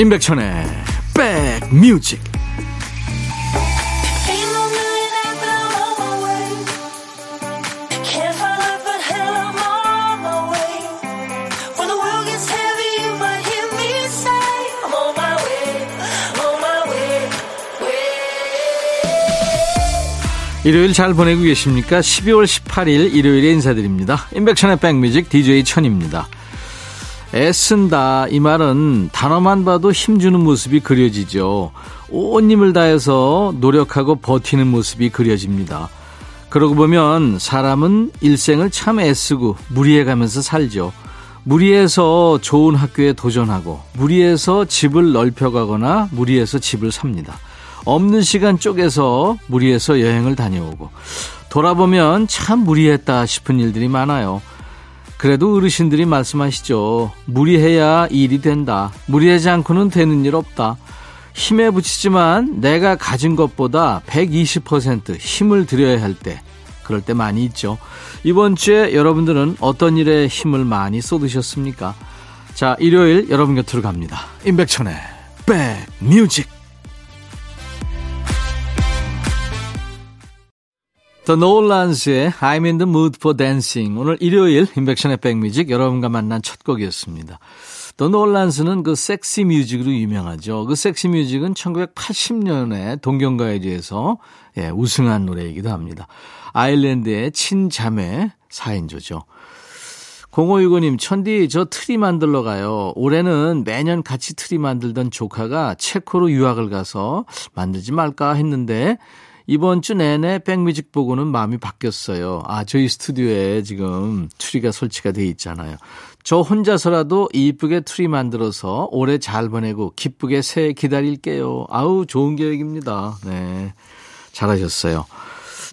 임백천의 백뮤직 일요일 잘 보내고 계십니까? 12월 18일 일요일에 인사드립니다. 임백천의 백뮤직 DJ 천입니다. 애쓴다 이 말은 단어만 봐도 힘주는 모습이 그려지죠. 온 힘을 다해서 노력하고 버티는 모습이 그려집니다. 그러고 보면 사람은 일생을 참 애쓰고 무리해가면서 살죠. 무리해서 좋은 학교에 도전하고 무리해서 집을 넓혀가거나 무리해서 집을 삽니다. 없는 시간 쪼개서 무리해서 여행을 다녀오고 돌아보면 참 무리했다 싶은 일들이 많아요. 그래도 어르신들이 말씀하시죠. 무리해야 일이 된다. 무리하지 않고는 되는 일 없다. 힘에 붙이지만 내가 가진 것보다 120% 힘을 들여야 할 때, 그럴 때 많이 있죠. 이번 주에 여러분들은 어떤 일에 힘을 많이 쏟으셨습니까? 자, 일요일 여러분 곁으로 갑니다. 임백천의 백뮤직. The Nolans의 I'm in the mood for dancing. 오늘 일요일 임백천의 백뮤직 여러분과 만난 첫 곡이었습니다. The Nolans는 그 섹시 뮤직으로 유명하죠. 그 섹시 뮤직은 1980년에 동경가요제에서 예, 우승한 노래이기도 합니다. 아일랜드의 친자매 4인조죠. 0565님, 천디, 저 트리 만들러 가요. 올해는 매년 같이 트리 만들던 조카가 체코로 유학을 가서 만들지 말까 했는데, 이번 주 내내 백뮤직 보고는 마음이 바뀌었어요. 아, 저희 스튜디오에 지금 트리가 설치가 돼 있잖아요. 저 혼자서라도 이쁘게 트리 만들어서 올해 잘 보내고 기쁘게 새해 기다릴게요. 아우, 좋은 계획입니다. 네. 잘하셨어요.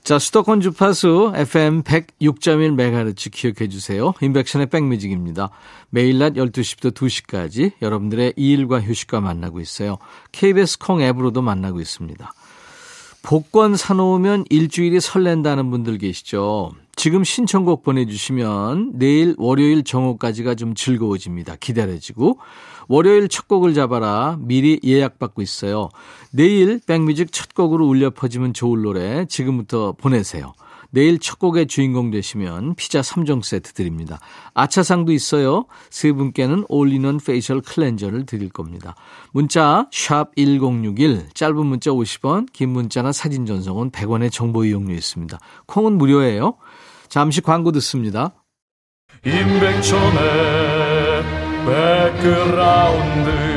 자, 수도권 주파수 FM 106.1MHz 기억해 주세요. 임백천의 백뮤직입니다. 매일 낮 12시부터 2시까지 여러분들의 일과 휴식과 만나고 있어요. KBS 콩 앱으로도 만나고 있습니다. 복권 사놓으면 일주일이 설렌다는 분들 계시죠. 지금 신청곡 보내주시면 내일 월요일 정오까지가 좀 즐거워집니다. 기다려지고. 월요일 첫 곡을 잡아라. 미리 예약받고 있어요. 내일 백뮤직 첫 곡으로 울려 퍼지면 좋을 노래 지금부터 보내세요. 내일 첫 곡의 주인공 되시면 피자 3종 세트 드립니다. 아차상도 있어요. 세 분께는 올리는 facial cleanser를 드릴 겁니다. 문자 1061, 짧은 문자 50원, 긴 문자나 사진 전송은 100원의 정보 이용료 있습니다. 콩은 무료예요. 잠시 광고 듣습니다. 임백천의 백그라운드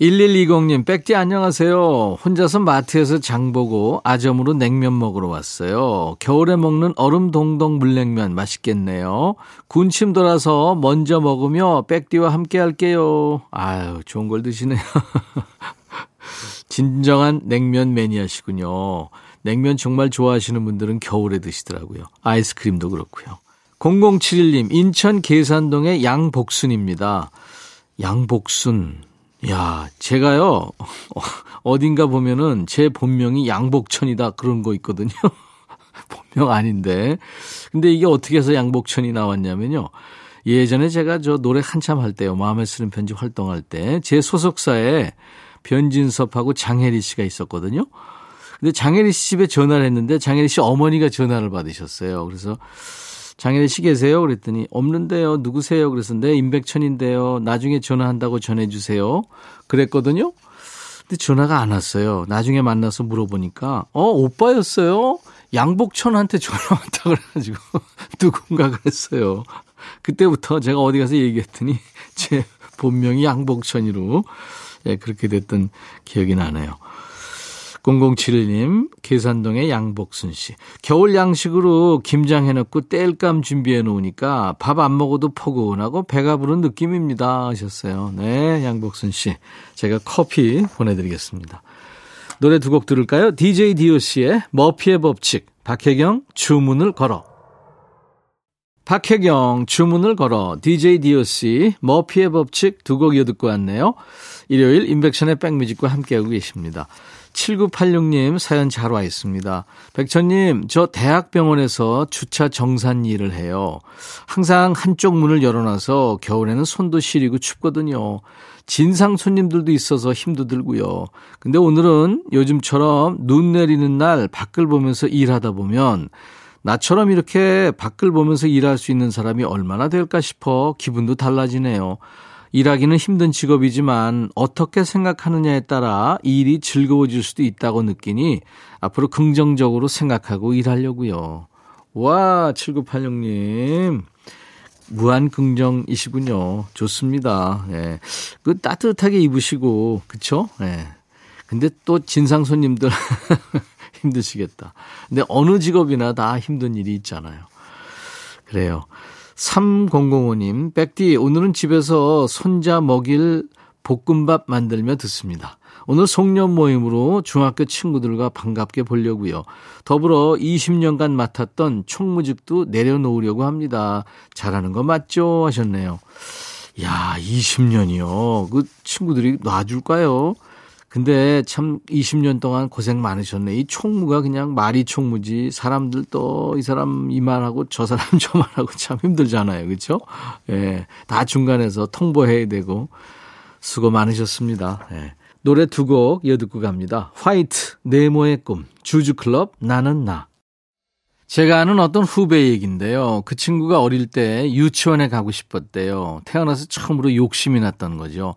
(1120님) 백지 안녕하세요. 혼자서 마트에서 장 보고 아점으로 냉면 먹으러 왔어요. 겨울에 먹는 얼음 동동 물냉면 맛있겠네요. 군침 돌아서 먼저 먹으며 백디와 함께 할게요. 아유 좋은 걸 드시네요. 진정한 냉면 매니아시군요. 냉면 정말 좋아하시는 분들은 겨울에 드시더라고요. 아이스크림도 그렇고요. 0071님 인천 계산동의 양복순입니다. 양복순 야, 제가요, 어딘가 보면은 제 본명이 양복천이다 그런 거 있거든요. 본명 아닌데. 근데 이게 어떻게 해서 양복천이 나왔냐면요. 예전에 제가 저 노래 한참 할 때요. 마음에 쓰는 편지 활동할 때 제 소속사에 변진섭하고 장혜리 씨가 있었거든요. 근데 장혜리 씨 집에 전화를 했는데 장혜리 씨 어머니가 전화를 받으셨어요. 그래서 장혜리 씨 계세요? 그랬더니 없는데요. 누구세요? 그래서 네 임백천인데요. 나중에 전화한다고 전해주세요. 그랬거든요. 근데 전화가 안 왔어요. 나중에 만나서 물어보니까 어 오빠였어요. 양복천한테 전화 왔다 그래가지고 누군가 그랬어요. 그때부터 제가 어디 가서 얘기했더니 제 본명이 양복천이로 예, 그렇게 됐던 기억이 나네요. 0071님, 계산동의 양복순 씨. 겨울 양식으로 김장 해놓고 땔감 준비해 놓으니까 밥 안 먹어도 포근하고 배가 부른 느낌입니다. 하셨어요. 네, 양복순 씨. 제가 커피 보내드리겠습니다. 노래 두 곡 들을까요? DJ DOC의 머피의 법칙, 박혜경, 주문을 걸어. 박혜경, 주문을 걸어, DJ DOC, 머피의 법칙 두 곡 이어 듣고 왔네요. 일요일 인백션의 백뮤직과 함께하고 계십니다. 7986님 사연 잘 와 있습니다. 백천님, 저 대학병원에서 주차 정산 일을 해요. 항상 한쪽 문을 열어놔서 겨울에는 손도 시리고 춥거든요. 진상 손님들도 있어서 힘도 들고요. 근데 오늘은 요즘처럼 눈 내리는 날 밖을 보면서 일하다 보면 나처럼 이렇게 밖을 보면서 일할 수 있는 사람이 얼마나 될까 싶어 기분도 달라지네요. 일하기는 힘든 직업이지만 어떻게 생각하느냐에 따라 일이 즐거워질 수도 있다고 느끼니 앞으로 긍정적으로 생각하고 일하려고요. 와, 7986님. 무한 긍정이시군요. 좋습니다. 예. 그 따뜻하게 입으시고, 그쵸? 예. 근데 또 진상 손님들 힘드시겠다. 근데 어느 직업이나 다 힘든 일이 있잖아요. 그래요. 3005님, 백디, 오늘은 집에서 손자 먹일 볶음밥 만들며 듣습니다. 오늘 송년 모임으로 중학교 친구들과 반갑게 보려고요. 더불어 20년간 맡았던 총무직도 내려놓으려고 합니다. 잘하는 거 맞죠? 하셨네요. 야, 20년이요. 그 친구들이 놔줄까요? 근데 참 20년 동안 고생 많으셨네. 이 총무가 그냥 말이 총무지. 사람들 또 이 사람 이 말하고 저 사람 저 말하고 참 힘들잖아요. 그렇죠? 예. 다 중간에서 통보해야 되고 수고 많으셨습니다. 예. 노래 두 곡 이어 듣고 갑니다. 화이트 네모의 꿈 주주클럽 나는 나 제가 아는 어떤 후배 얘기인데요. 그 친구가 어릴 때 유치원에 가고 싶었대요. 태어나서 처음으로 욕심이 났던 거죠.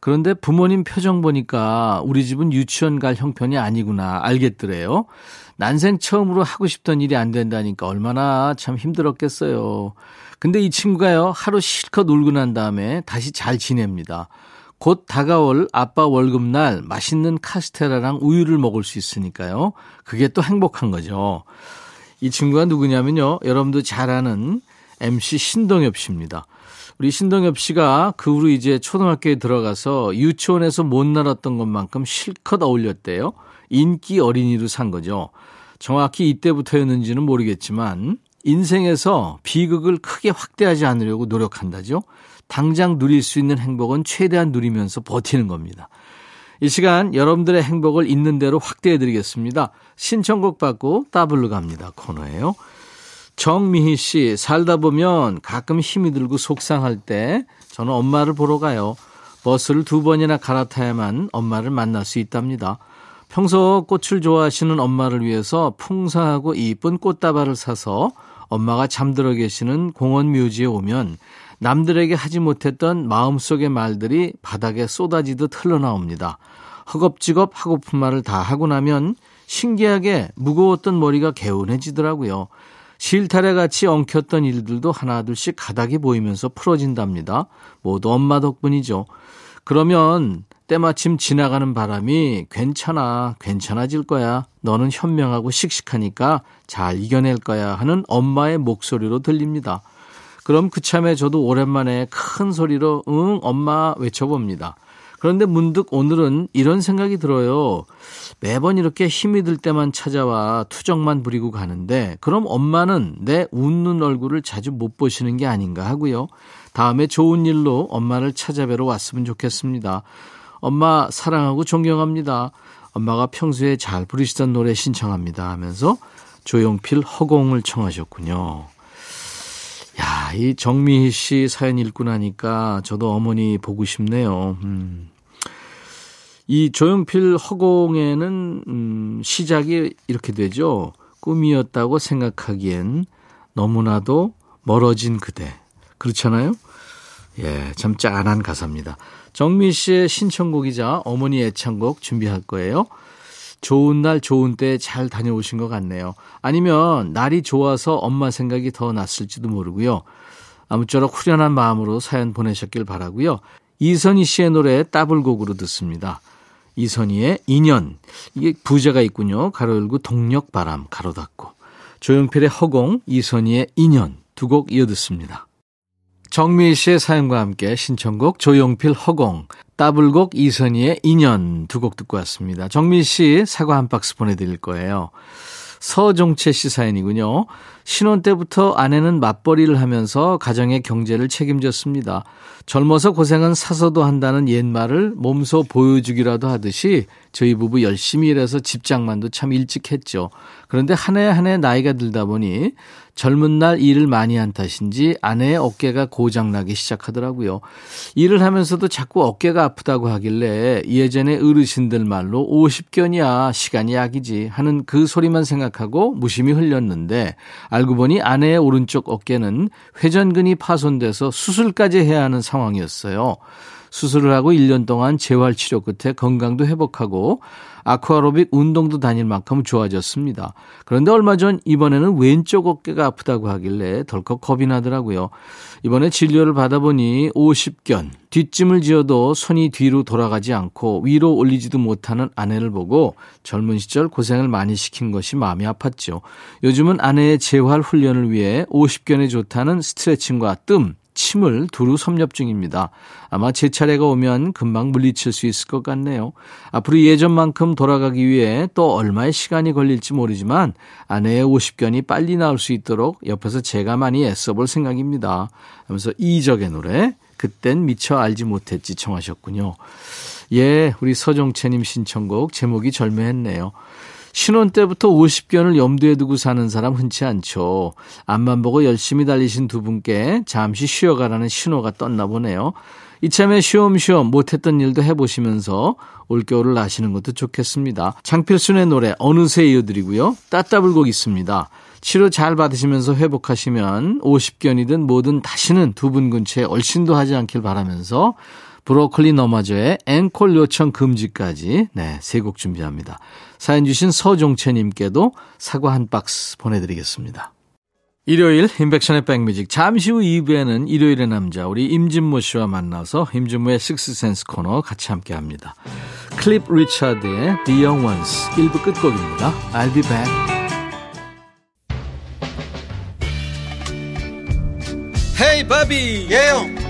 그런데 부모님 표정 보니까 우리 집은 유치원 갈 형편이 아니구나 알겠더래요. 난생 처음으로 하고 싶던 일이 안 된다니까 얼마나 참 힘들었겠어요. 근데 이 친구가요, 하루 실컷 울고 난 다음에 다시 잘 지냅니다. 곧 다가올 아빠 월급날 맛있는 카스테라랑 우유를 먹을 수 있으니까요. 그게 또 행복한 거죠. 이 친구가 누구냐면요. 여러분도 잘 아는 MC 신동엽 씨입니다. 우리 신동엽 씨가 그 후로 이제 초등학교에 들어가서 유치원에서 못 날았던 것만큼 실컷 어울렸대요. 인기 어린이로 산 거죠. 정확히 이때부터였는지는 모르겠지만 인생에서 비극을 크게 확대하지 않으려고 노력한다죠. 당장 누릴 수 있는 행복은 최대한 누리면서 버티는 겁니다. 이 시간 여러분들의 행복을 있는 대로 확대해 드리겠습니다. 신청곡 받고 따블로 갑니다. 코너예요. 정미희 씨, 살다 보면 가끔 힘이 들고 속상할 때 저는 엄마를 보러 가요. 버스를 두 번이나 갈아타야만 엄마를 만날 수 있답니다. 평소 꽃을 좋아하시는 엄마를 위해서 풍성하고 이쁜 꽃다발을 사서 엄마가 잠들어 계시는 공원 묘지에 오면 남들에게 하지 못했던 마음속의 말들이 바닥에 쏟아지듯 흘러나옵니다. 허겁지겁 하고픈 말을 다 하고 나면 신기하게 무거웠던 머리가 개운해지더라고요. 실타래 같이 엉켰던 일들도 하나둘씩 가닥이 보이면서 풀어진답니다. 모두 엄마 덕분이죠. 그러면 때마침 지나가는 바람이 괜찮아, 괜찮아질 거야. 너는 현명하고 씩씩하니까 잘 이겨낼 거야 하는 엄마의 목소리로 들립니다. 그럼 그참에 저도 오랜만에 큰 소리로 응 엄마 외쳐봅니다. 그런데 문득 오늘은 이런 생각이 들어요. 매번 이렇게 힘이 들 때만 찾아와 투정만 부리고 가는데 그럼 엄마는 내 웃는 얼굴을 자주 못 보시는 게 아닌가 하고요. 다음에 좋은 일로 엄마를 찾아뵈러 왔으면 좋겠습니다. 엄마 사랑하고 존경합니다. 엄마가 평소에 잘 부르시던 노래 신청합니다 하면서 조용필 허공을 청하셨군요. 야, 이 정미희 씨 사연 읽고 나니까 저도 어머니 보고 싶네요. 음. 이 조용필 허공에는 음, 시작이 이렇게 되죠. 꿈이었다고 생각하기엔 너무나도 멀어진 그대. 그렇잖아요? 예, 참 짠한 가사입니다. 정미 씨의 신청곡이자 어머니 애창곡 준비할 거예요. 좋은 날 좋은 때 잘 다녀오신 것 같네요. 아니면 날이 좋아서 엄마 생각이 더 났을지도 모르고요. 아무쪼록 후련한 마음으로 사연 보내셨길 바라고요. 이선희 씨의 노래 따블곡으로 듣습니다. 이선희의 인연. 이게 부제가 있군요. 가로 열고 동력 바람 가로 닫고. 조용필의 허공, 이선희의 인연 두 곡 이어 듣습니다. 정미희 씨의 사연과 함께 신청곡 조용필 허공, 따블곡 이선희의 인연 두 곡 듣고 왔습니다. 정미희 씨 사과 한 박스 보내드릴 거예요. 서종채 씨 사연이군요. 신혼 때부터 아내는 맞벌이를 하면서 가정의 경제를 책임졌습니다. 젊어서 고생은 사서도 한다는 옛말을 몸소 보여주기라도 하듯이 저희 부부 열심히 일해서 집장만도 참 일찍 했죠. 그런데 한 해 한 해 나이가 들다 보니 젊은 날 일을 많이 한 탓인지 아내의 어깨가 고장나기 시작하더라고요. 일을 하면서도 자꾸 어깨가 아프다고 하길래 예전에 어르신들 말로 50견이야 시간이 약이지 하는 그 소리만 생각하고 무심히 흘렸는데 알고 보니 아내의 오른쪽 어깨는 회전근이 파손돼서 수술까지 해야 하는 상황이었어요. 수술을 하고 1년 동안 재활 치료 끝에 건강도 회복하고 아쿠아로빅 운동도 다닐 만큼 좋아졌습니다. 그런데 얼마 전 이번에는 왼쪽 어깨가 아프다고 하길래 덜컥 겁이 나더라고요. 이번에 진료를 받아보니 50견, 뒷짐을 지어도 손이 뒤로 돌아가지 않고 위로 올리지도 못하는 아내를 보고 젊은 시절 고생을 많이 시킨 것이 마음이 아팠죠. 요즘은 아내의 재활 훈련을 위해 50견에 좋다는 스트레칭과 뜸, 침을 두루 섭렵 중입니다. 아마 제 차례가 오면 금방 물리칠 수 있을 것 같네요. 앞으로 예전만큼 돌아가기 위해 또 얼마의 시간이 걸릴지 모르지만 아내의 50견이 빨리 나올 수 있도록 옆에서 제가 많이 애써 볼 생각입니다. 하면서 이적의 노래 그땐 미처 알지 못했지 청하셨군요. 예, 우리 서정채님 신청곡 제목이 절묘했네요. 신혼 때부터 50견을 염두에 두고 사는 사람 흔치 않죠. 앞만 보고 열심히 달리신 두 분께 잠시 쉬어가라는 신호가 떴나 보네요. 이참에 쉬엄쉬엄 못했던 일도 해보시면서 올겨울을 나시는 것도 좋겠습니다. 장필순의 노래 어느새 이어드리고요. 따따불곡 있습니다. 치료 잘 받으시면서 회복하시면 50견이든 뭐든 다시는 두 분 근처에 얼씬도 하지 않길 바라면서 브로콜리 너마저의 앵콜 요청 금지까지 네, 세 곡 준비합니다. 사연 주신 서종채님께도 사과 한 박스 보내드리겠습니다. 일요일 임백천의 백뮤직 잠시 후 2부에는 일요일의 남자 우리 임진모 씨와 만나서 임진모의 sixth sense 코너 같이 함께합니다. 클리프 리차드의 The Young Ones 1부 끝곡입니다. I'll be back. Hey Bobby 예 형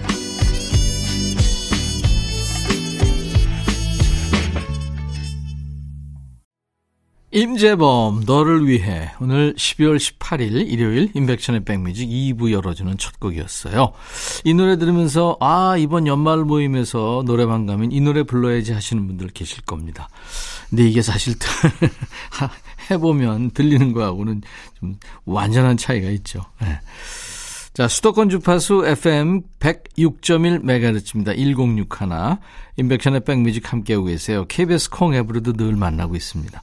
임재범 너를 위해 오늘 12월 18일 일요일 인백션의 백뮤직 2부 열어주는 첫 곡이었어요. 이 노래 들으면서 아 이번 연말 모임에서 노래방 가면 이 노래 불러야지 하시는 분들 계실 겁니다. 근데 이게 사실 해보면 들리는 거하고는 좀 완전한 차이가 있죠. 네. 자, 수도권 주파수 FM 106.1MHz입니다. 1061. 임백천의 백뮤직 함께하고 계세요. KBS 콩 앱으로도 늘 만나고 있습니다.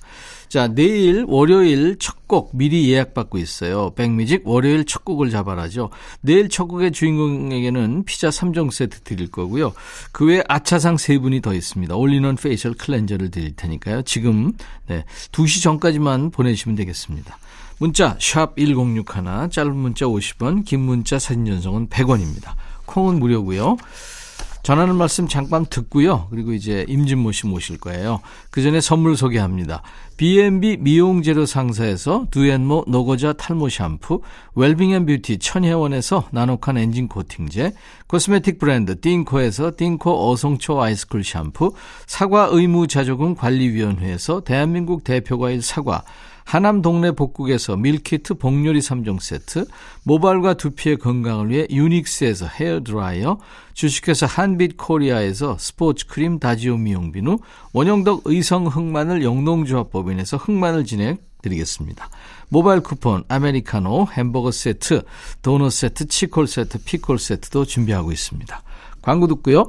자, 내일 월요일 첫 곡 미리 예약받고 있어요. 백뮤직 월요일 첫 곡을 잡아라죠. 내일 첫 곡의 주인공에게는 피자 3종 세트 드릴 거고요. 그 외에 아차상 3분이 더 있습니다. 올리는 facial cleanser를 드릴 테니까요. 지금 네, 2시 전까지만 보내주시면 되겠습니다. 문자 샵 1061, 짧은 문자 50원, 긴 문자 사진 전송은 100원입니다. 콩은 무료고요. 전하는 말씀 잠깐 듣고요. 그리고 이제 임진모 씨 모실 거예요. 그 전에 선물 소개합니다. B&B 미용재료 상사에서 두앤모 노고자 탈모 샴푸, 웰빙앤뷰티 천혜원에서 나노칸 엔진 코팅제, cosmetic 브랜드 띵코에서 띵코 어성초 ice cool 샴푸, 사과 의무자조금 관리위원회에서 대한민국 대표과일 사과, 하남 동네 복국에서 밀키트 복요리 3종 세트, 모발과 두피의 건강을 위해 유닉스에서 헤어드라이어, 주식회사 한빛 코리아에서 스포츠 크림 다지오 미용비누, 원형덕 의성 흑마늘 영농조합법인에서 흑마늘 진액 드리겠습니다. 모바일 쿠폰, 아메리카노, 햄버거 세트, 도넛 세트, 치콜 세트, 피콜 세트도 준비하고 있습니다. 광고 듣고요.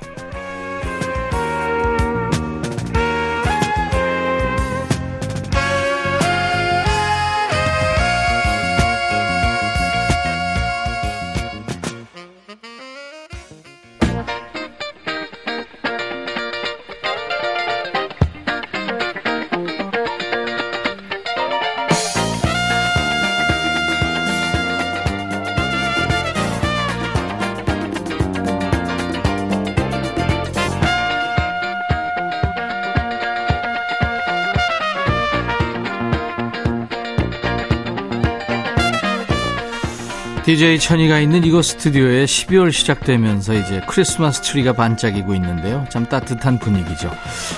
DJ 천디가 있는 이곳 스튜디오에 12월 시작되면서 이제 크리스마스 트리가 반짝이고 있는데요. 참 따뜻한 분위기죠.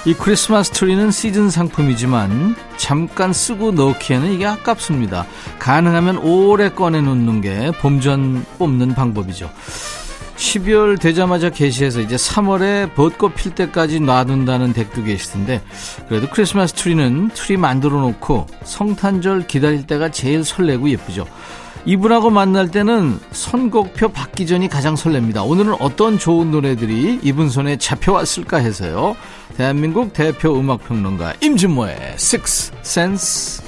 이 크리스마스 트리는 시즌 상품이지만 잠깐 쓰고 넣기에는 이게 아깝습니다. 가능하면 오래 꺼내 놓는 게 본전 뽑는 방법이죠. 12월 되자마자 게시해서 이제 3월에 벚꽃 필 때까지 놔둔다는 댁도 계시던데 그래도 크리스마스 트리는 트리 만들어 놓고 성탄절 기다릴 때가 제일 설레고 예쁘죠. 이분하고 만날 때는 선곡표 받기 전이 가장 설렙니다. 오늘은 어떤 좋은 노래들이 이분 손에 잡혀왔을까 해서요. 대한민국 대표 음악평론가 임진모의 Six Sense.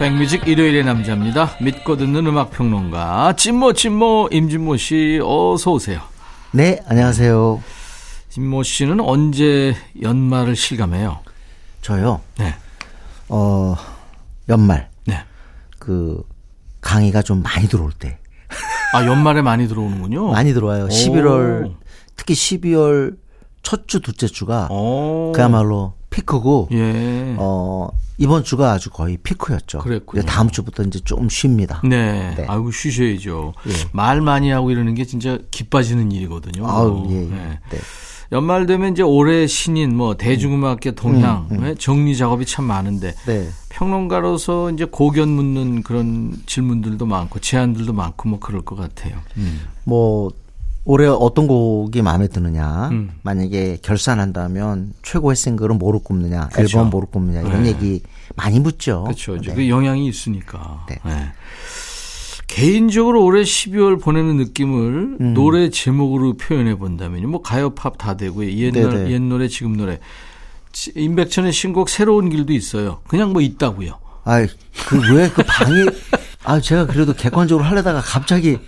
백뮤직 일요일의 남자입니다. 믿고 듣는 음악평론가 찐모 찐모 임진모 씨 어서 오세요. 네, 안녕하세요. 진모 씨는 언제 연말을 실감해요? 저요. 네. 어, 연말 네. 그 강의가 좀 많이 들어올 때 아, 연말에 많이 들어오는군요. 많이 들어와요. 오. 11월 특히 12월 첫 주, 둘째 주가 오. 그야말로 피크고 예. 어, 이번 주가 아주 거의 피크였죠. 그랬군요. 다음 주부터 이제 좀 쉽니다. 네. 네. 아이고, 쉬셔야죠. 예. 말 많이 하고 이러는 게 진짜 기빠지는 일이거든요. 아우, 예, 예. 네. 네. 연말 되면 이제 올해 신인, 뭐, 대중음악계 동향, 네, 정리 작업이 참 많은데, 네. 평론가로서 이제 고견 묻는 그런 질문들도 많고, 제안들도 많고, 뭐, 그럴 것 같아요. 음. 뭐 올해 어떤 곡이 마음에 드느냐. 음. 만약에 결산한다면 최고의 싱글은 뭐로 꼽느냐. 그렇죠. 앨범 뭐로 꼽느냐. 이런 네. 얘기 많이 묻죠. 그렇죠. 네. 그 영향이 있으니까. 네. 네. 개인적으로 올해 12월 보내는 느낌을 음. 노래 제목으로 표현해 본다면요. 뭐 가요 팝 다 되고요. 옛날 네네. 옛 노래 지금 노래. 지- 임백천의 신곡 새로운 길도 있어요. 그냥 뭐 있다고요. 아이, 그, 왜 그 방이, 아, 제가 그래도 객관적으로 하려다가 갑자기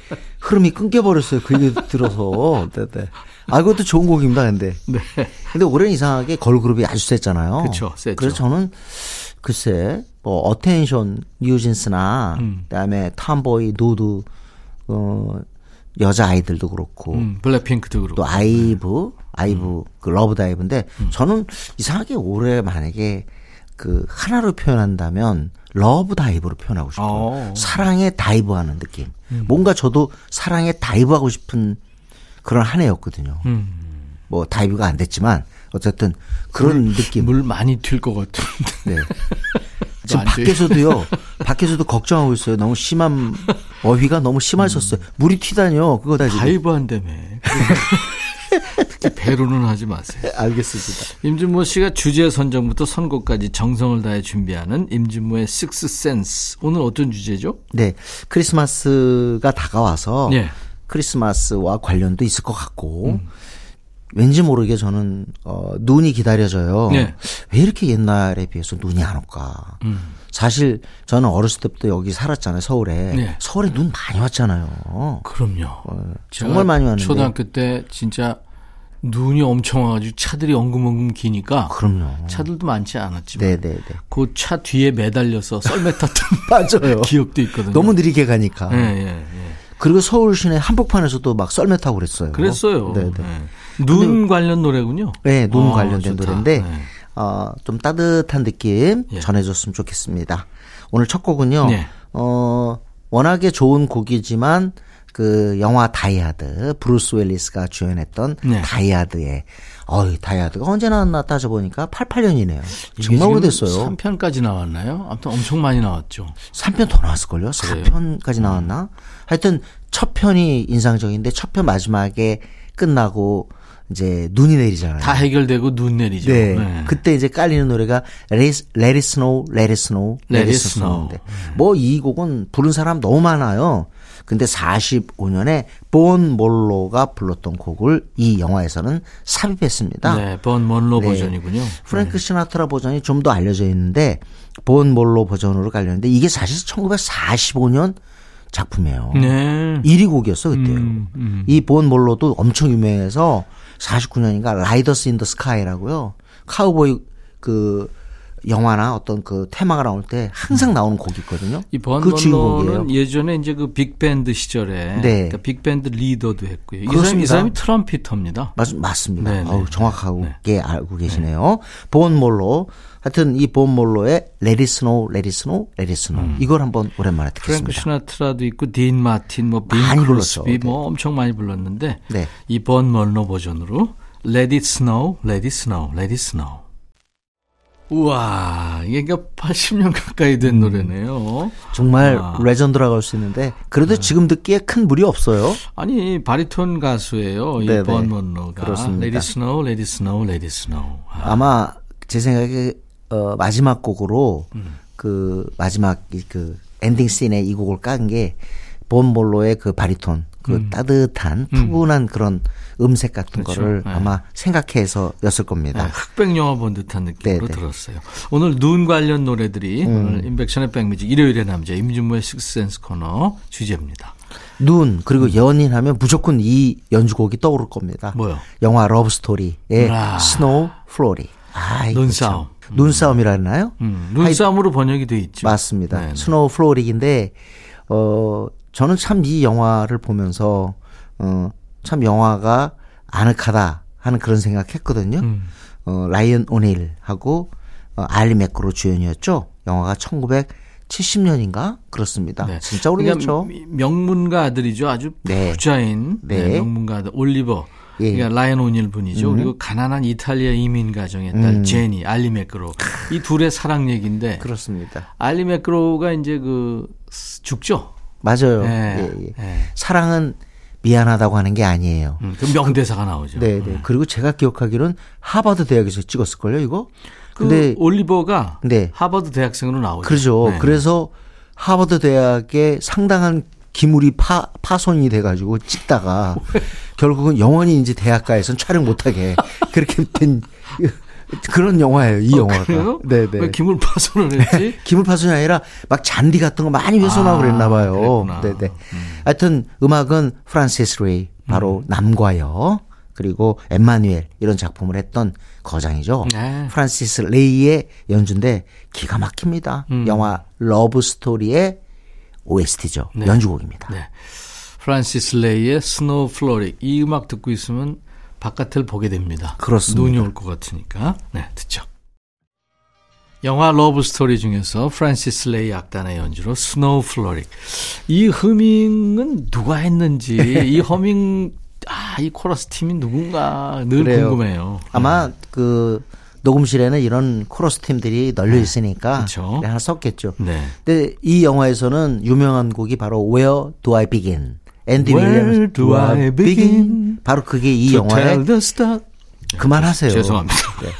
흐름이 끊겨버렸어요. 그 얘기 들어서. 네 네. 아, 그것도 좋은 곡입니다, 근데. 네. 근데 올해는 이상하게 걸그룹이 아주 셌잖아요. 그쵸, 셌죠. 그래서 저는 글쎄, 뭐, Attention, 뉴진스나, 음. 그 다음에 Tomboy, Nxde, 어, 여자 아이들도 그렇고, 음, 블랙핑크도 그렇고. 또 아이브, 아이브, 그 Love Dive인데 음. 저는 이상하게 올해 만약에 그 하나로 표현한다면 Love Dive로 표현하고 싶어요. 어. 음. 사랑에 dive하는 느낌. 뭔가 저도 사랑에 dive하고 싶은 그런 한 해였거든요. 음. 뭐 dive가 안 됐지만 어쨌든 그런 느낌. 물 많이 튈 것 같은데. 네. 지금. 밖에서도요. 밖에서도 걱정하고 있어요. 너무 심한 어휘가 너무 심하셨어요. 물이 튀다니요. 그거 다 지금. dive 한다며. 특히 배로는 하지 마세요. 네, 알겠습니다. 임진모 씨가 주제 선정부터 선곡까지 정성을 다해 준비하는 임진모의 식스 센스. 오늘 어떤 주제죠? 네. 크리스마스가 다가와서 예. 크리스마스와 관련도 있을 것 같고 왠지 모르게 저는 어 눈이 기다려져요. 네. 왜 이렇게 옛날에 비해서 눈이 안 올까? 사실 저는 어렸을 때부터 여기 살았잖아요, 서울에. 네. 서울에 눈 많이 왔잖아요. 그럼요. 어, 정말 많이 왔는데. 초등학교 때 진짜 눈이 엄청 와가지고 차들이 엉금엉금 기니까 그럼요. 차들도 많지 않았지만 네, 네, 네. 그 차 뒤에 매달려서 썰매 탔던 맞아요. 기억도 있거든요. 너무 느리게 가니까. 예, 예, 예. 그리고 서울 시내 한복판에서도 막 썰매 타고 그랬어요. 그랬어요. 네, 네. 예. 눈 관련 노래군요. 네, 눈 아, 관련된 좋다. 노래인데 네. 어, 좀 따뜻한 느낌 예. 전해줬으면 좋겠습니다. 오늘 첫 곡은요. 네. 어, 워낙에 좋은 곡이지만 그 영화 Die Hard 브루스 윌리스가 주연했던 네. 다이아드에 어이 다이아드가 언제 나왔나 따져보니까 88년이네요. 정말 오래됐어요. 3편까지 나왔나요? 아무튼 엄청 많이 나왔죠. 3편 더 나왔을걸요? 4편까지 나왔나? 하여튼 첫 편이 인상적인데 첫 편 마지막에 끝나고 이제 눈이 내리잖아요. 다 해결되고 눈 내리죠. 네. 그때 이제 깔리는 노래가 Let it, Let it Snow, Let it Snow, Let it it Snow. Snow인데 뭐 이 곡은 부른 사람 너무 많아요. 근데 45년에 본 몰로가 불렀던 곡을 이 영화에서는 삽입했습니다. 네, 번 먼로 네. 버전이군요. 프랭크 시나트라 버전이 좀 더 알려져 있는데 본 몰로 버전으로 깔렸는데 이게 사실 1945년 작품이에요. 네. 1위 곡이었어 그때요. 음, 음. 이본 몰로도 엄청 유명해서 49년인가 Riders in the Sky라고요. 카우보이 그 영화나 어떤 그 테마가 나올 때 항상 나오는 곡이 있거든요. 이 본 그 먼로는 주인공이에요. 예전에 이제 그 빅밴드 시절에 네. 그러니까 빅밴드 리더도 했고요. 이 사람이, 그렇습니다. 이 사람이 trumpeter입니다. 맞, 맞습니다. 네, 네. 어우, 정확하게 알고 계시네요. 본 먼로. 하여튼 이 본 먼로의 Let it snow, let it snow, let it snow. 이걸 한번 오랜만에 프랭크 듣겠습니다. 시나트라도 있고 딘 마틴, 뭐빈 많이 불렀죠. 네. 뭐 엄청 많이 불렀는데 네. 이 본 먼로 버전으로 Let it snow, let it snow, let it snow. 우와, 이게 그러니까 80년 가까이 음. 된 노래네요. 정말 아. 레전드라고 할 수 있는데 그래도 지금 듣기에 큰 무리 없어요. 아니 바리톤 가수예요. 네네. 이 본 먼로가 그렇습니다. Let it snow, let it snow, let it snow. 아, 아마 제 생각에 어, 마지막 곡으로 음. 그 마지막 이그 엔딩 scene에 이 곡을 깐 게 본 먼로의 그 바리톤 그 따뜻한 푸근한 그런 음색 같은 음. 그렇죠. 거를 네. 아마 생각해서였을 네, 겁니다. 흑백 영화 본 듯한 느낌으로 네네. 음. 들었어요. 오늘 눈 관련 노래들이 오늘 임백천의 백뮤직 일요일의 남자 임진모의 Sixth Sense 코너 주제입니다. 눈 그리고 연인하면 무조건 이 연주곡이 떠오를 겁니다. 음. 뭐요? 영화 Love Story의 아. Snow Frolic. 아, 눈싸움. 참. 눈싸움이라나요? 음, 눈싸움으로 번역이 돼 있죠. 맞습니다. 네네. Snow Frolic인데 어 저는 참 이 영화를 보면서 어 참 영화가 아늑하다 하는 그런 생각했거든요. 음. 어 라이언 오닐하고 어, 알리 맥그로 주연이었죠. 영화가 1970년인가 그렇습니다. 네. 진짜 오래됐죠. 그러니까 명문가 아들이죠. 아주 네. 부자인 네, 네. 명문가 아들 올리버. 예. 음. 그러니까 라이언 오닐 분이죠. 그리고 가난한 이탈리아 이민 가정의 딸 제니, 알리 맥그로. 이 둘의 사랑 얘기인데 그렇습니다. 알리 맥그로가 이제 그 죽죠. 맞아요. 네. 예, 예. 네. 사랑은 미안하다고 하는 게 아니에요. 음, 그 명대사가 나오죠. 네, 네. 그리고 제가 기억하기로는 하버드 대학에서 찍었을걸요, 이거? 그 근데 올리버가 네. 하버드 대학생으로 나오죠. 그러죠. 네. 그래서 하버드 대학에 상당한 기물이 파, 파손이 돼가지고 찍다가 결국은 영원히 이제 대학가에선 촬영 못하게 그렇게 된 그런 영화예요. 이 영화가. 어, 그래요? 네 네. 왜 기물 파손을 했지? 기물 파손이 아니라 막 잔디 같은 거 많이 훼손하고 아, 그랬나 봐요. 그랬구나. 네네. 하여튼 음악은 프란시스 레이 바로 음. 남과 여 그리고 엠마누엘 이런 작품을 했던 거장이죠. 네. 프란시스 레이의 연주인데 기가 막힙니다. 음. 영화 러브 Story의 OST죠. 네. 연주곡입니다. 네. 프란시스 레이의 Snow Frolic. 이 음악 듣고 있으면 바깥을 보게 됩니다. 그렇습니다. 눈이 올 것 같으니까. 네, 듣죠. 영화 Love Story 중에서 프란시스 레이 악단의 연주로 Snow Frolic. 이 허밍은 누가 했는지, 이 허밍, 아, 이 코러스 팀이 누군가 늘 그래요. 궁금해요. 아마 그 녹음실에는 이런 코러스 팀들이 널려 있으니까 그쵸. 하나 썼겠죠. 네. 근데 이 영화에서는 유명한 곡이 바로 Where Do I Begin? 앤디 Where 윌리엄스 do I begin? 바로 그게 이 영화의. 그만하세요. 죄송합니다. 네.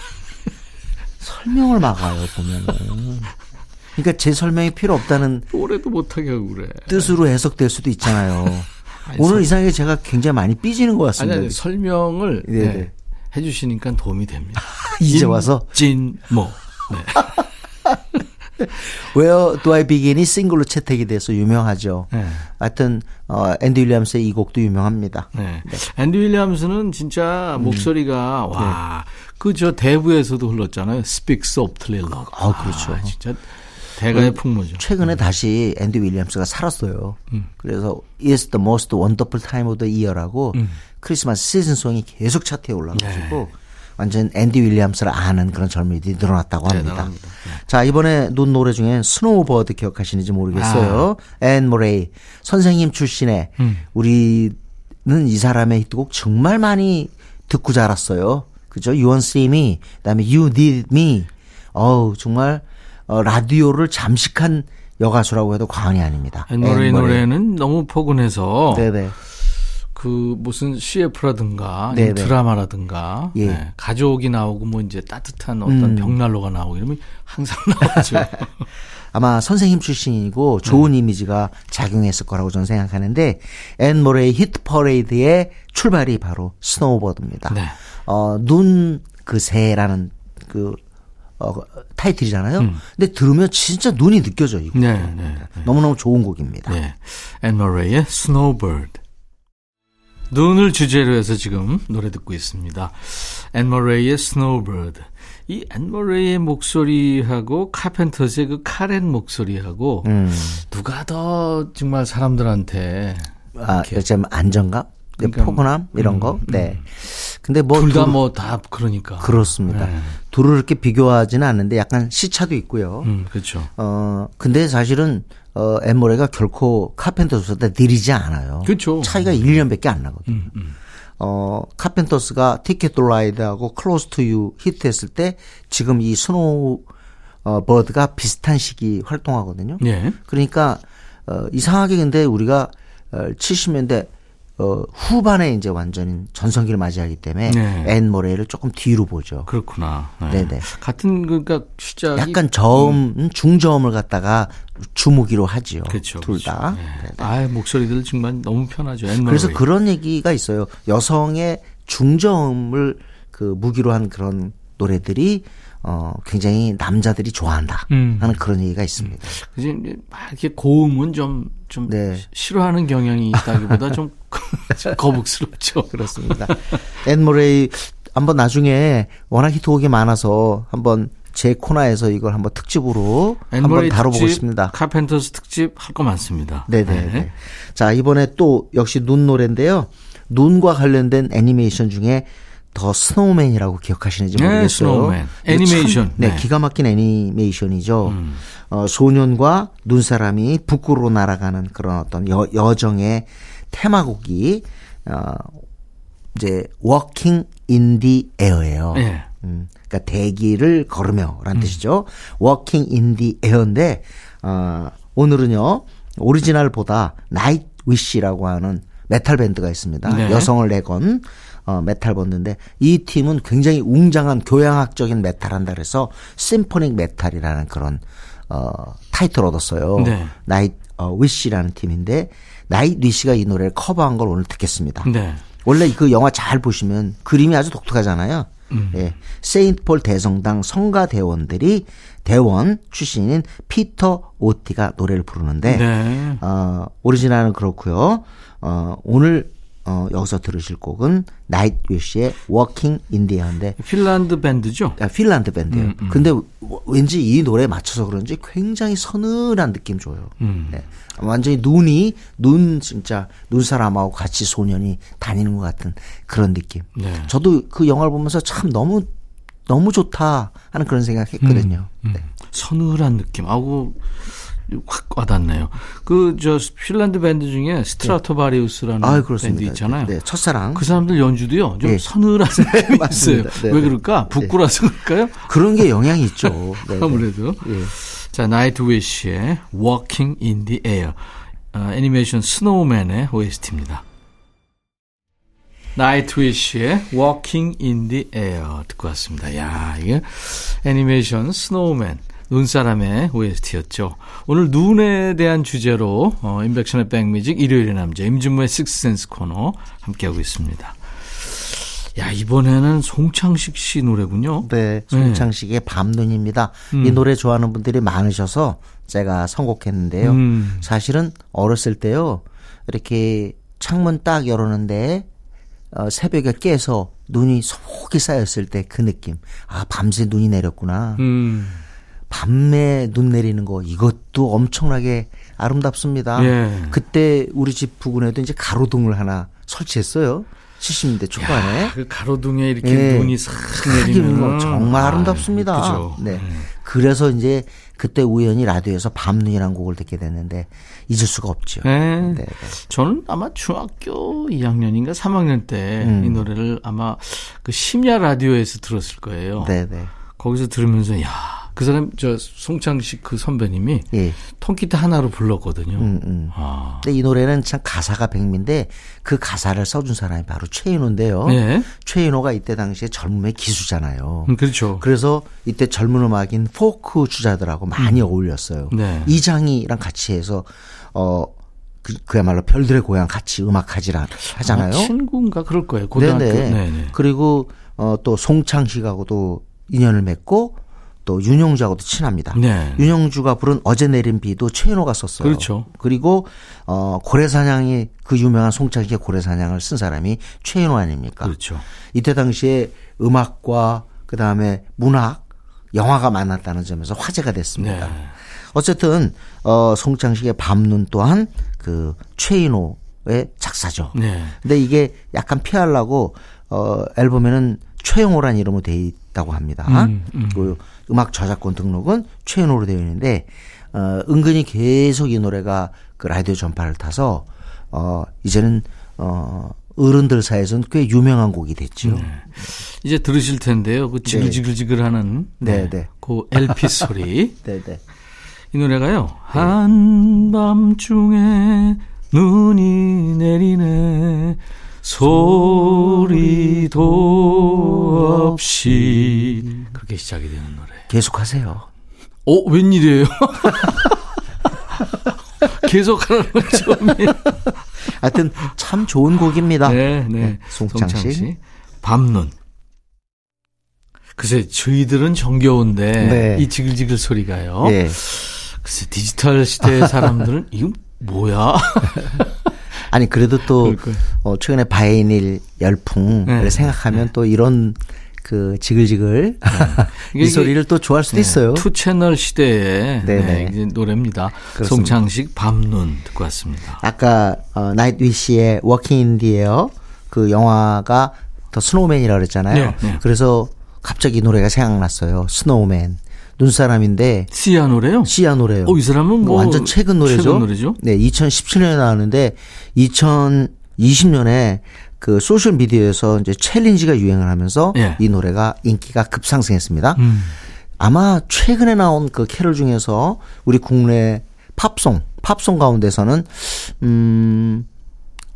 설명을 막아요 보면은. 그러니까 제 설명이 필요 없다는 노래도 못하게 하고 그래. 뜻으로 해석될 수도 있잖아요. 아니, 오늘 설- 이상하게 제가 굉장히 많이 삐지는 것 아니, 같습니다. 아니, 설명을 네, 네, 네. 해주시니까 도움이 됩니다. 이제 와서 진모. 네. Where Do I Begin이 싱글로 채택이 돼서 유명하죠. 네. 하여튼 어, 앤디 윌리엄스의 이 곡도 유명합니다. 네. 앤디 윌리엄스는 진짜 음. 목소리가 와, 그저 대부에서도 흘렀잖아요. Speak Softly Love. 아, 그렇죠. 진짜 대가의 풍모죠. 최근에 다시 앤디 윌리엄스가 살았어요. 음. 그래서 It's the most wonderful time of the year라고 음. 크리스마스 시즌송이 계속 차트에 올라가지고 완전 앤디 윌리엄스를 아는 그런 젊은이들이 늘어났다고 합니다. 대단합니다. 자, 이번에 눈 노래 중에 Snowbird 기억하시는지 모르겠어요. 아. 앤 머레이 선생님 출신의 음. 우리는 이 사람의 히트곡 정말 많이 듣고 자랐어요. 그죠? You Won't See Me, 그다음에 You Needed Me. 어우, 정말 어, 라디오를 잠식한 여가수라고 해도 과언이 아닙니다. 앤 머레이는 너무 포근해서 네네. 그 무슨 CF라든가 네네. 아니면 드라마라든가 예. 네, 가족이 나오고 뭐 이제 따뜻한 어떤 음. 벽난로가 나오고 이러면 항상 나오죠. 아마 선생님 출신이고 좋은 이미지가 작용했을 거라고 저는 생각하는데 앤 머레이 히트 퍼레이드의 출발이 바로 Snowbird입니다. 네. 어, 눈 그 새라는 그 어, 타이틀이잖아요. 근데 들으면 진짜 눈이 느껴져 이거. 네, 네, 네. 너무너무 좋은 곡입니다. 네. 앤머레이의 Snowbird. 눈을 주제로 해서 지금 노래 듣고 있습니다. 앤머레이의 Snowbird. 이 앤머레이의 목소리하고 카펜터스의 그 카렌 목소리하고 음. 누가 더 정말 사람들한테 아, 좀 안정감, 그러니까, 포근함 이런 거. 네. 근데 뭐 둘다 둘- 뭐다 그러니까. 그렇습니다. 네. 둘을 이렇게 비교하지는 않는데 약간 시차도 있고요. 음, 그렇죠. 어, 근데 사실은, 어, 엠모레가 결코 카펜터스보다 느리지 않아요. 그쵸. 차이가 1년밖에 안 나거든요. 음, 어, 카펜터스가 Ticket to Ride하고 Close to You 히트했을 때 지금 이 Snow, 어, bird가 비슷한 시기 활동하거든요. 예. 그러니까, 어, 이상하게 근데 우리가, 어, 70년대, 어, 후반에 이제 완전 전성기를 맞이하기 때문에 네. 앤 머레이를 조금 뒤로 보죠. 그렇구나. 네. 네네. 같은 그러니까 시작이 약간 저음, 음, 중저음을 갖다가 주무기로 하지요. 그렇죠. 둘 다. 그렇죠. 예. 네. 아, 목소리들 정말 너무 편하죠. 앤머레이. 그래서 그런 얘기가 있어요. 여성의 중저음을 그 무기로 한 그런 노래들이 어 굉장히 남자들이 좋아한다 음. 하는 그런 얘기가 있습니다. 그지 이제 막 이렇게 고음은 좀, 좀 네. 싫어하는 경향이 있다기보다 좀 거북스럽죠. 그렇습니다. 앤 머레이 한번 나중에 워낙 히트곡이 많아서 한번 제 코너에서 이걸 한번 특집으로 한번 싶습니다. 카펜터스 특집 할 거 많습니다. 네네. 네. 자, 이번에 또 역시 눈 노래인데요. 눈과 관련된 애니메이션 중에 The Snowman이라고 기억하시는지 네, 모르겠어요. Snowman. 이거 애니메이션. 참, 네, 네. 기가 막힌 애니메이션이죠. 음. 어, 소년과 눈사람이 북구로 날아가는 그런 어떤 여, 여정의 테마곡이 어, 이제 Walking in the Air예요. 예. 음, 그러니까 대기를 걸으며라는 뜻이죠. Walking in the Air인데 어, 오늘은요 오리지널보다 Nightwish라고 하는 메탈 밴드가 있습니다. 네. 여성을 내건 어, 메탈 밴드인데 이 팀은 굉장히 웅장한 교향악적인 메탈 한다 그래서 symphonic metal이라는 그런 어, 타이틀 얻었어요. 네. Night 어, wish라는 팀인데 Nightwish가 이 노래를 커버한 걸 오늘 듣겠습니다. 네. 원래 그 영화 잘 보시면 그림이 아주 독특하잖아요. 예. 세인트 폴 대성당 성가 대원들이 대원 출신인 피터 오티가 노래를 부르는데 네. 어, 오리지널은 그렇고요. 어, 오늘 어, 여기서 들으실 곡은 Nightwish의 Walking in the Air인데 핀란드 밴드죠. 아, 핀란드 밴드예요. 음, 근데 왠지 이 노래에 맞춰서 그런지 굉장히 서늘한 느낌 줘요. 음. 네. 완전히 눈이 눈 진짜 눈 사람하고 같이 소년이 다니는 것 같은 그런 느낌. 네. 저도 그 영화를 보면서 참 너무 너무 좋다 하는 그런 생각했거든요. 음. 서늘한 느낌. 아고 확 와닿네요. 그 저 핀란드 밴드 중에 Stratovarius라는 아, 밴드. 있잖아요. 네, 첫사랑. 그 사람들 연주도요. 좀 네. 서늘한 느낌이 있어요. 네, 왜 네. 그럴까? 북구라서 그럴까요? 그런 게 영향이 있죠. 네, 네. 아무래도. 예. 자, Nightwish의 Walking in the Air. 어, 애니메이션 Snowman의 OST입니다. Nightwish의 Walking in the Air 듣고 왔습니다. 야, 이게 애니메이션 Snowman 눈사람의 OST였죠. 오늘 눈에 대한 주제로 어, 임백천의 백뮤직 일요일의 남자 임진모의 Sixth Sense 코너 함께하고 있습니다. 야, 이번에는 송창식 씨 노래군요. 네, 송창식의 밤눈입니다. 음. 이 노래 좋아하는 분들이 많으셔서 제가 선곡했는데요. 음. 사실은 어렸을 때요, 이렇게 창문 딱 열었는데, 어, 새벽에 깨서 눈이 소복이 쌓였을 때 그 느낌. 아, 밤새 눈이 내렸구나. 음. 밤에 눈 내리는 거, 이것도 엄청나게 아름답습니다. 예. 그때 우리 집 부근에도 이제 가로등을 하나 설치했어요. 70년대 초반에. 그 가로등에 이렇게 예. 눈이 싹 내리면 뭐 정말 아름답습니다. 그죠. 네. 그래서 이제 그때 우연히 라디오에서 밤눈이라는 곡을 듣게 됐는데 잊을 수가 없죠. 네. 네, 네. 저는 아마 중학교 2학년인가 3학년 때이 음. 노래를 아마 그 심야 라디오에서 들었을 거예요. 네, 네. 거기서 들으면서 야, 그 사람 저 송창식 그 선배님이 예. 통기타 하나로 불렀거든요. 음, 음. 아. 근데 이 노래는 참 가사가 백미인데 그 가사를 써준 사람이 바로 최인호인데요. 네. 최인호가 이때 당시에 젊음의 기수잖아요. 음, 그렇죠. 그래서 이때 젊은 음악인 포크 주자들하고 많이 어울렸어요. 네. 이장희랑 같이 해서 어 그, 그야말로 별들의 고향 같이 음악하지라 하잖아요. 아마 친구인가 그럴 거예요. 고등학교. 네네. 네네. 그리고 어, 또 송창식하고도 인연을 맺고 또 윤영주하고도 친합니다. 네. 윤영주가 부른 어제 내린 비도 최인호가 썼어요. 그렇죠. 그리고 어 고래사냥이 그 유명한 송창식의 고래사냥을 쓴 사람이 최인호 아닙니까? 그렇죠. 이때 당시에 음악과 그 다음에 문학, 영화가 만났다는 점에서 화제가 됐습니다. 네. 어쨌든 어 송창식의 밤눈 또한 그 최인호의 작사죠. 네. 근데 이게 약간 피하려고 어 앨범에는 최영호라는 이름으로 돼 있다고 합니다. 음, 음. 그 음악 저작권 등록은 최영호로 되어 있는데 어 은근히 계속 이 노래가 그 라디오 전파를 타서 어 이제는 어 어른들 사이에서는 꽤 유명한 곡이 됐죠. 이제 들으실 텐데요. 그 지글지글지글하는 네, 네. 그 LP 소리. 네, 네. 이 노래가요. 한밤중에 눈이 내리네 소리도 없이 그렇게 시작이 되는 노래. 계속 하세요. 어, 웬일이에요? 계속 하는 건 처음이에요. 하여튼 참 좋은 곡입니다. 네, 네. 송창식. 밤눈. 글쎄, 저희들은 정겨운데, 네. 이 지글지글 소리가요. 예. 글쎄, 디지털 시대의 사람들은, 이거 뭐야? 아니 그래도 또. 어, 최근에 vinyl 열풍을 네. 생각하면 또 이런 그 지글지글 이게 이 소리를 또 좋아할 수도 네, 있어요. two 채널 시대의. 네, 이제 노래입니다. 그렇습니다. 송창식 밤눈 듣고 왔습니다. 아까 어, Nightwish의 Walking in the Air예요. 그 영화가 The Snowman이라고 그랬잖아요. 네, 네. 그래서 갑자기 이 노래가 생각났어요. Snowman. 눈사람인데 시아 노래요? 시아 노래요. 어, 이 사람은 뭐 완전 최근 노래죠. 최근 노래죠? 네, 2017년에 나왔는데 2020년에 그 소셜 미디어에서 이제 챌린지가 유행을 하면서 예. 이 노래가 인기가 급상승했습니다. 음. 아마 최근에 나온 그 캐롤 중에서 우리 국내 팝송, 팝송 가운데서는 음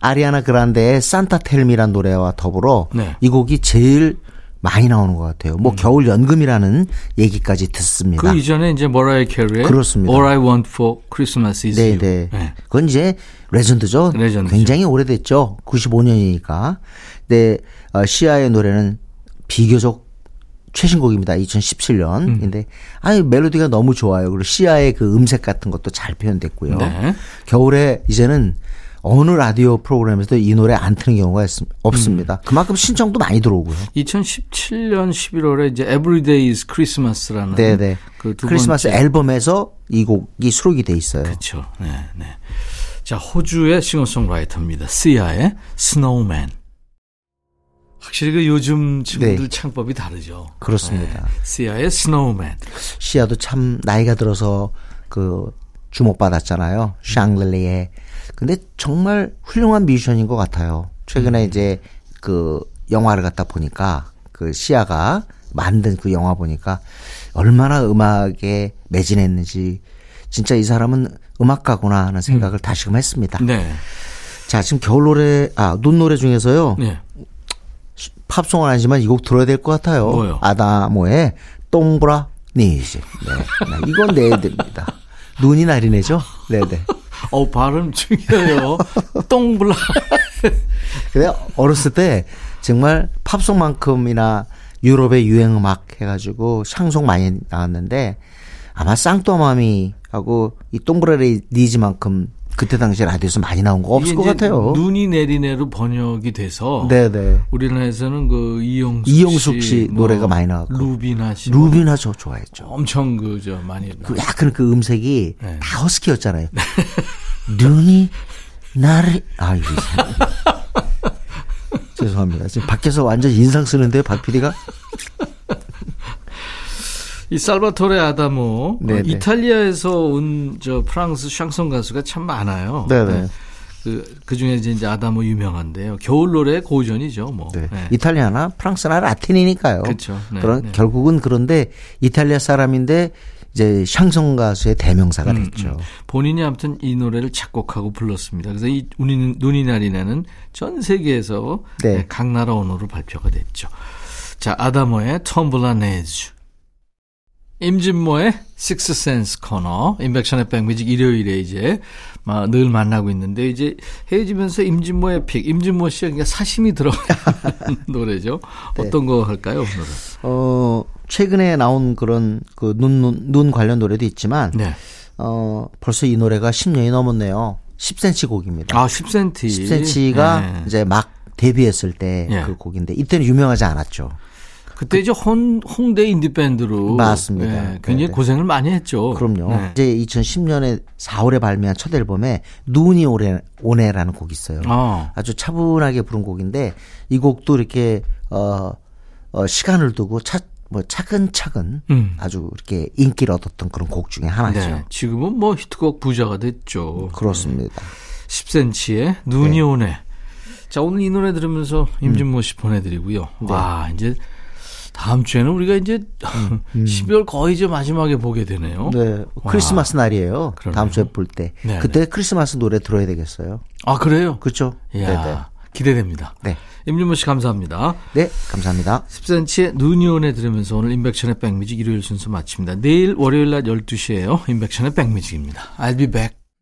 아리아나 그란데의 산타 텔미란 노래와 더불어 네. 이 곡이 제일 많이 나오는 것 같아요. 뭐 겨울 연금이라는 얘기까지 듣습니다. 그 이전에 이제 머라이 캐리의 그렇습니다. All I Want for Christmas is 네, You. 네. 네. 그건 이제 레전드죠. 레전드죠. 굉장히 오래됐죠. 95년이니까. 근데 어, 시아의 노래는 비교적 최신곡입니다. 2017년 인데 음. 아니 멜로디가 너무 좋아요. 그리고 시아의 그 음색 같은 것도 잘 표현됐고요. 네. 겨울에 이제는 어느 라디오 프로그램에서도 이 노래 안 트는 경우가 있, 없습니다. 음. 그만큼 신청도 많이 들어오고요. 2017년 11월에 이제 Everyday is Christmas라는 네네. 그두 크리스마스 번째 앨범에서 이 곡이 수록이 돼 있어요. 그렇죠. 네, 네. 자, 호주의 싱어송라이터입니다. 시아의 Snowman. 확실히 그 요즘 친구들 네. 창법이 다르죠. 그렇습니다. 네. 시아의 Snowman. 시아도 참 나이가 들어서 그 주목받았잖아요. 샹글리에. 근데 정말 훌륭한 뮤지션인 것 같아요. 최근에 이제 그 영화를 갖다 보니까 그 시아가 만든 그 영화 보니까 얼마나 음악에 매진했는지 진짜 이 사람은 음악가구나 하는 생각을 다시금 했습니다. 네. 자, 지금 겨울 노래, 아, 눈 노래 중에서요. 네. 팝송은 아니지만 이 곡 들어야 될 것 같아요. 뭐요? 아다모의 Tombe la neige. 네. 네, 이건 내야 됩니다. 눈이 나리네죠? 네네. 어, 발음 중요해요. Tombe la. 근데 어렸을 때 정말 팝송만큼이나 유럽의 유행 음악 해가지고 샹송 많이 나왔는데 아마 쌍떠마미하고 이 Tombe la neige만큼 그때 당시 라디오에서 많이 나온 거 없을 것 같아요. 눈이 내리네로 번역이 돼서 네네. 우리나라에서는 그 이영숙, 이영숙 씨 뭐 노래가 많이 나왔고. 루비나 씨 루비나 저 좋아했죠. 엄청 그저 많이 그 약간 그 음색이 네. 다 허스키였잖아요. 눈이 나를 아 이거 참. 죄송합니다. 지금 밖에서 완전 인상 쓰는데요, 박 PD가? 이 살바토레 아다모 네네. 어, 이탈리아에서 온 저 프랑스 샹송 가수가 참 많아요. 네네. 그, 그 중에 이제 아다모 유명한데요. 겨울 노래 고전이죠, 뭐. 네. 네. 이탈리아나 프랑스나 라틴이니까요. 그렇죠. 네, 그런 네. 결국은 그런데 이탈리아 사람인데 이제 샹송 가수의 대명사가 음, 됐죠. 본인이 아무튼 이 노래를 작곡하고 불렀습니다. 그래서 이 눈이, 눈이 날이나는 전 세계에서 네. 네, 각 나라 언어로 발표가 됐죠. 자, 아다모의 텀블라 네즈. 임진모의 식스센스 코너, 인백션의 백뮤직 일요일에 이제 마- 늘 만나고 있는데 이제 헤어지면서 임진모의 픽, 임진모 씨가 그냥 사심이 들어가는 노래죠. 네. 어떤 거 할까요, 오늘은? 어, 최근에 나온 그런 그 눈, 눈, 눈 관련 노래도 있지만, 네. 어, 벌써 이 노래가 10년이 넘었네요. 10cm 곡입니다. 아, 10cm. 10cm가 네. 이제 막 데뷔했을 때 예. 그 곡인데, 이때는 유명하지 않았죠. 그때 이제 홍, 홍대 인디밴드로 맞습니다. 예, 굉장히 네, 네. 고생을 많이 했죠. 그럼요. 네. 이제 2010년에 4월에 발매한 첫 앨범에 눈이 오래, 오네라는 곡이 있어요. 어. 아주 차분하게 부른 곡인데 이 곡도 이렇게 어, 어 시간을 두고 차, 뭐 차근차근 음. 아주 이렇게 인기를 얻었던 그런 곡 중에 하나죠. 네. 지금은 뭐 히트곡 부자가 됐죠. 그렇습니다. 10cm의 눈이 네. 오네. 자, 오늘 이 노래 들으면서 음. 임진모 씨 보내드리고요. 네. 와, 이제 다음 주에는 우리가 이제 12월 거의 이제 마지막에 보게 되네요. 음, 네. 크리스마스 날이에요. 그러네요. 다음 주에 볼 때. 네, 그때 크리스마스 노래 들어야 되겠어요. 아, 그래요? 그렇죠? 이야, 기대됩니다. 네. 임진모 씨 감사합니다. 네, 감사합니다. 10cm의 눈이 오네 들으면서 오늘 인백션의 백뮤직 일요일 순서 마칩니다. 내일 월요일 낮 12시에요. 인백션의 백뮤직입니다. I'll be back.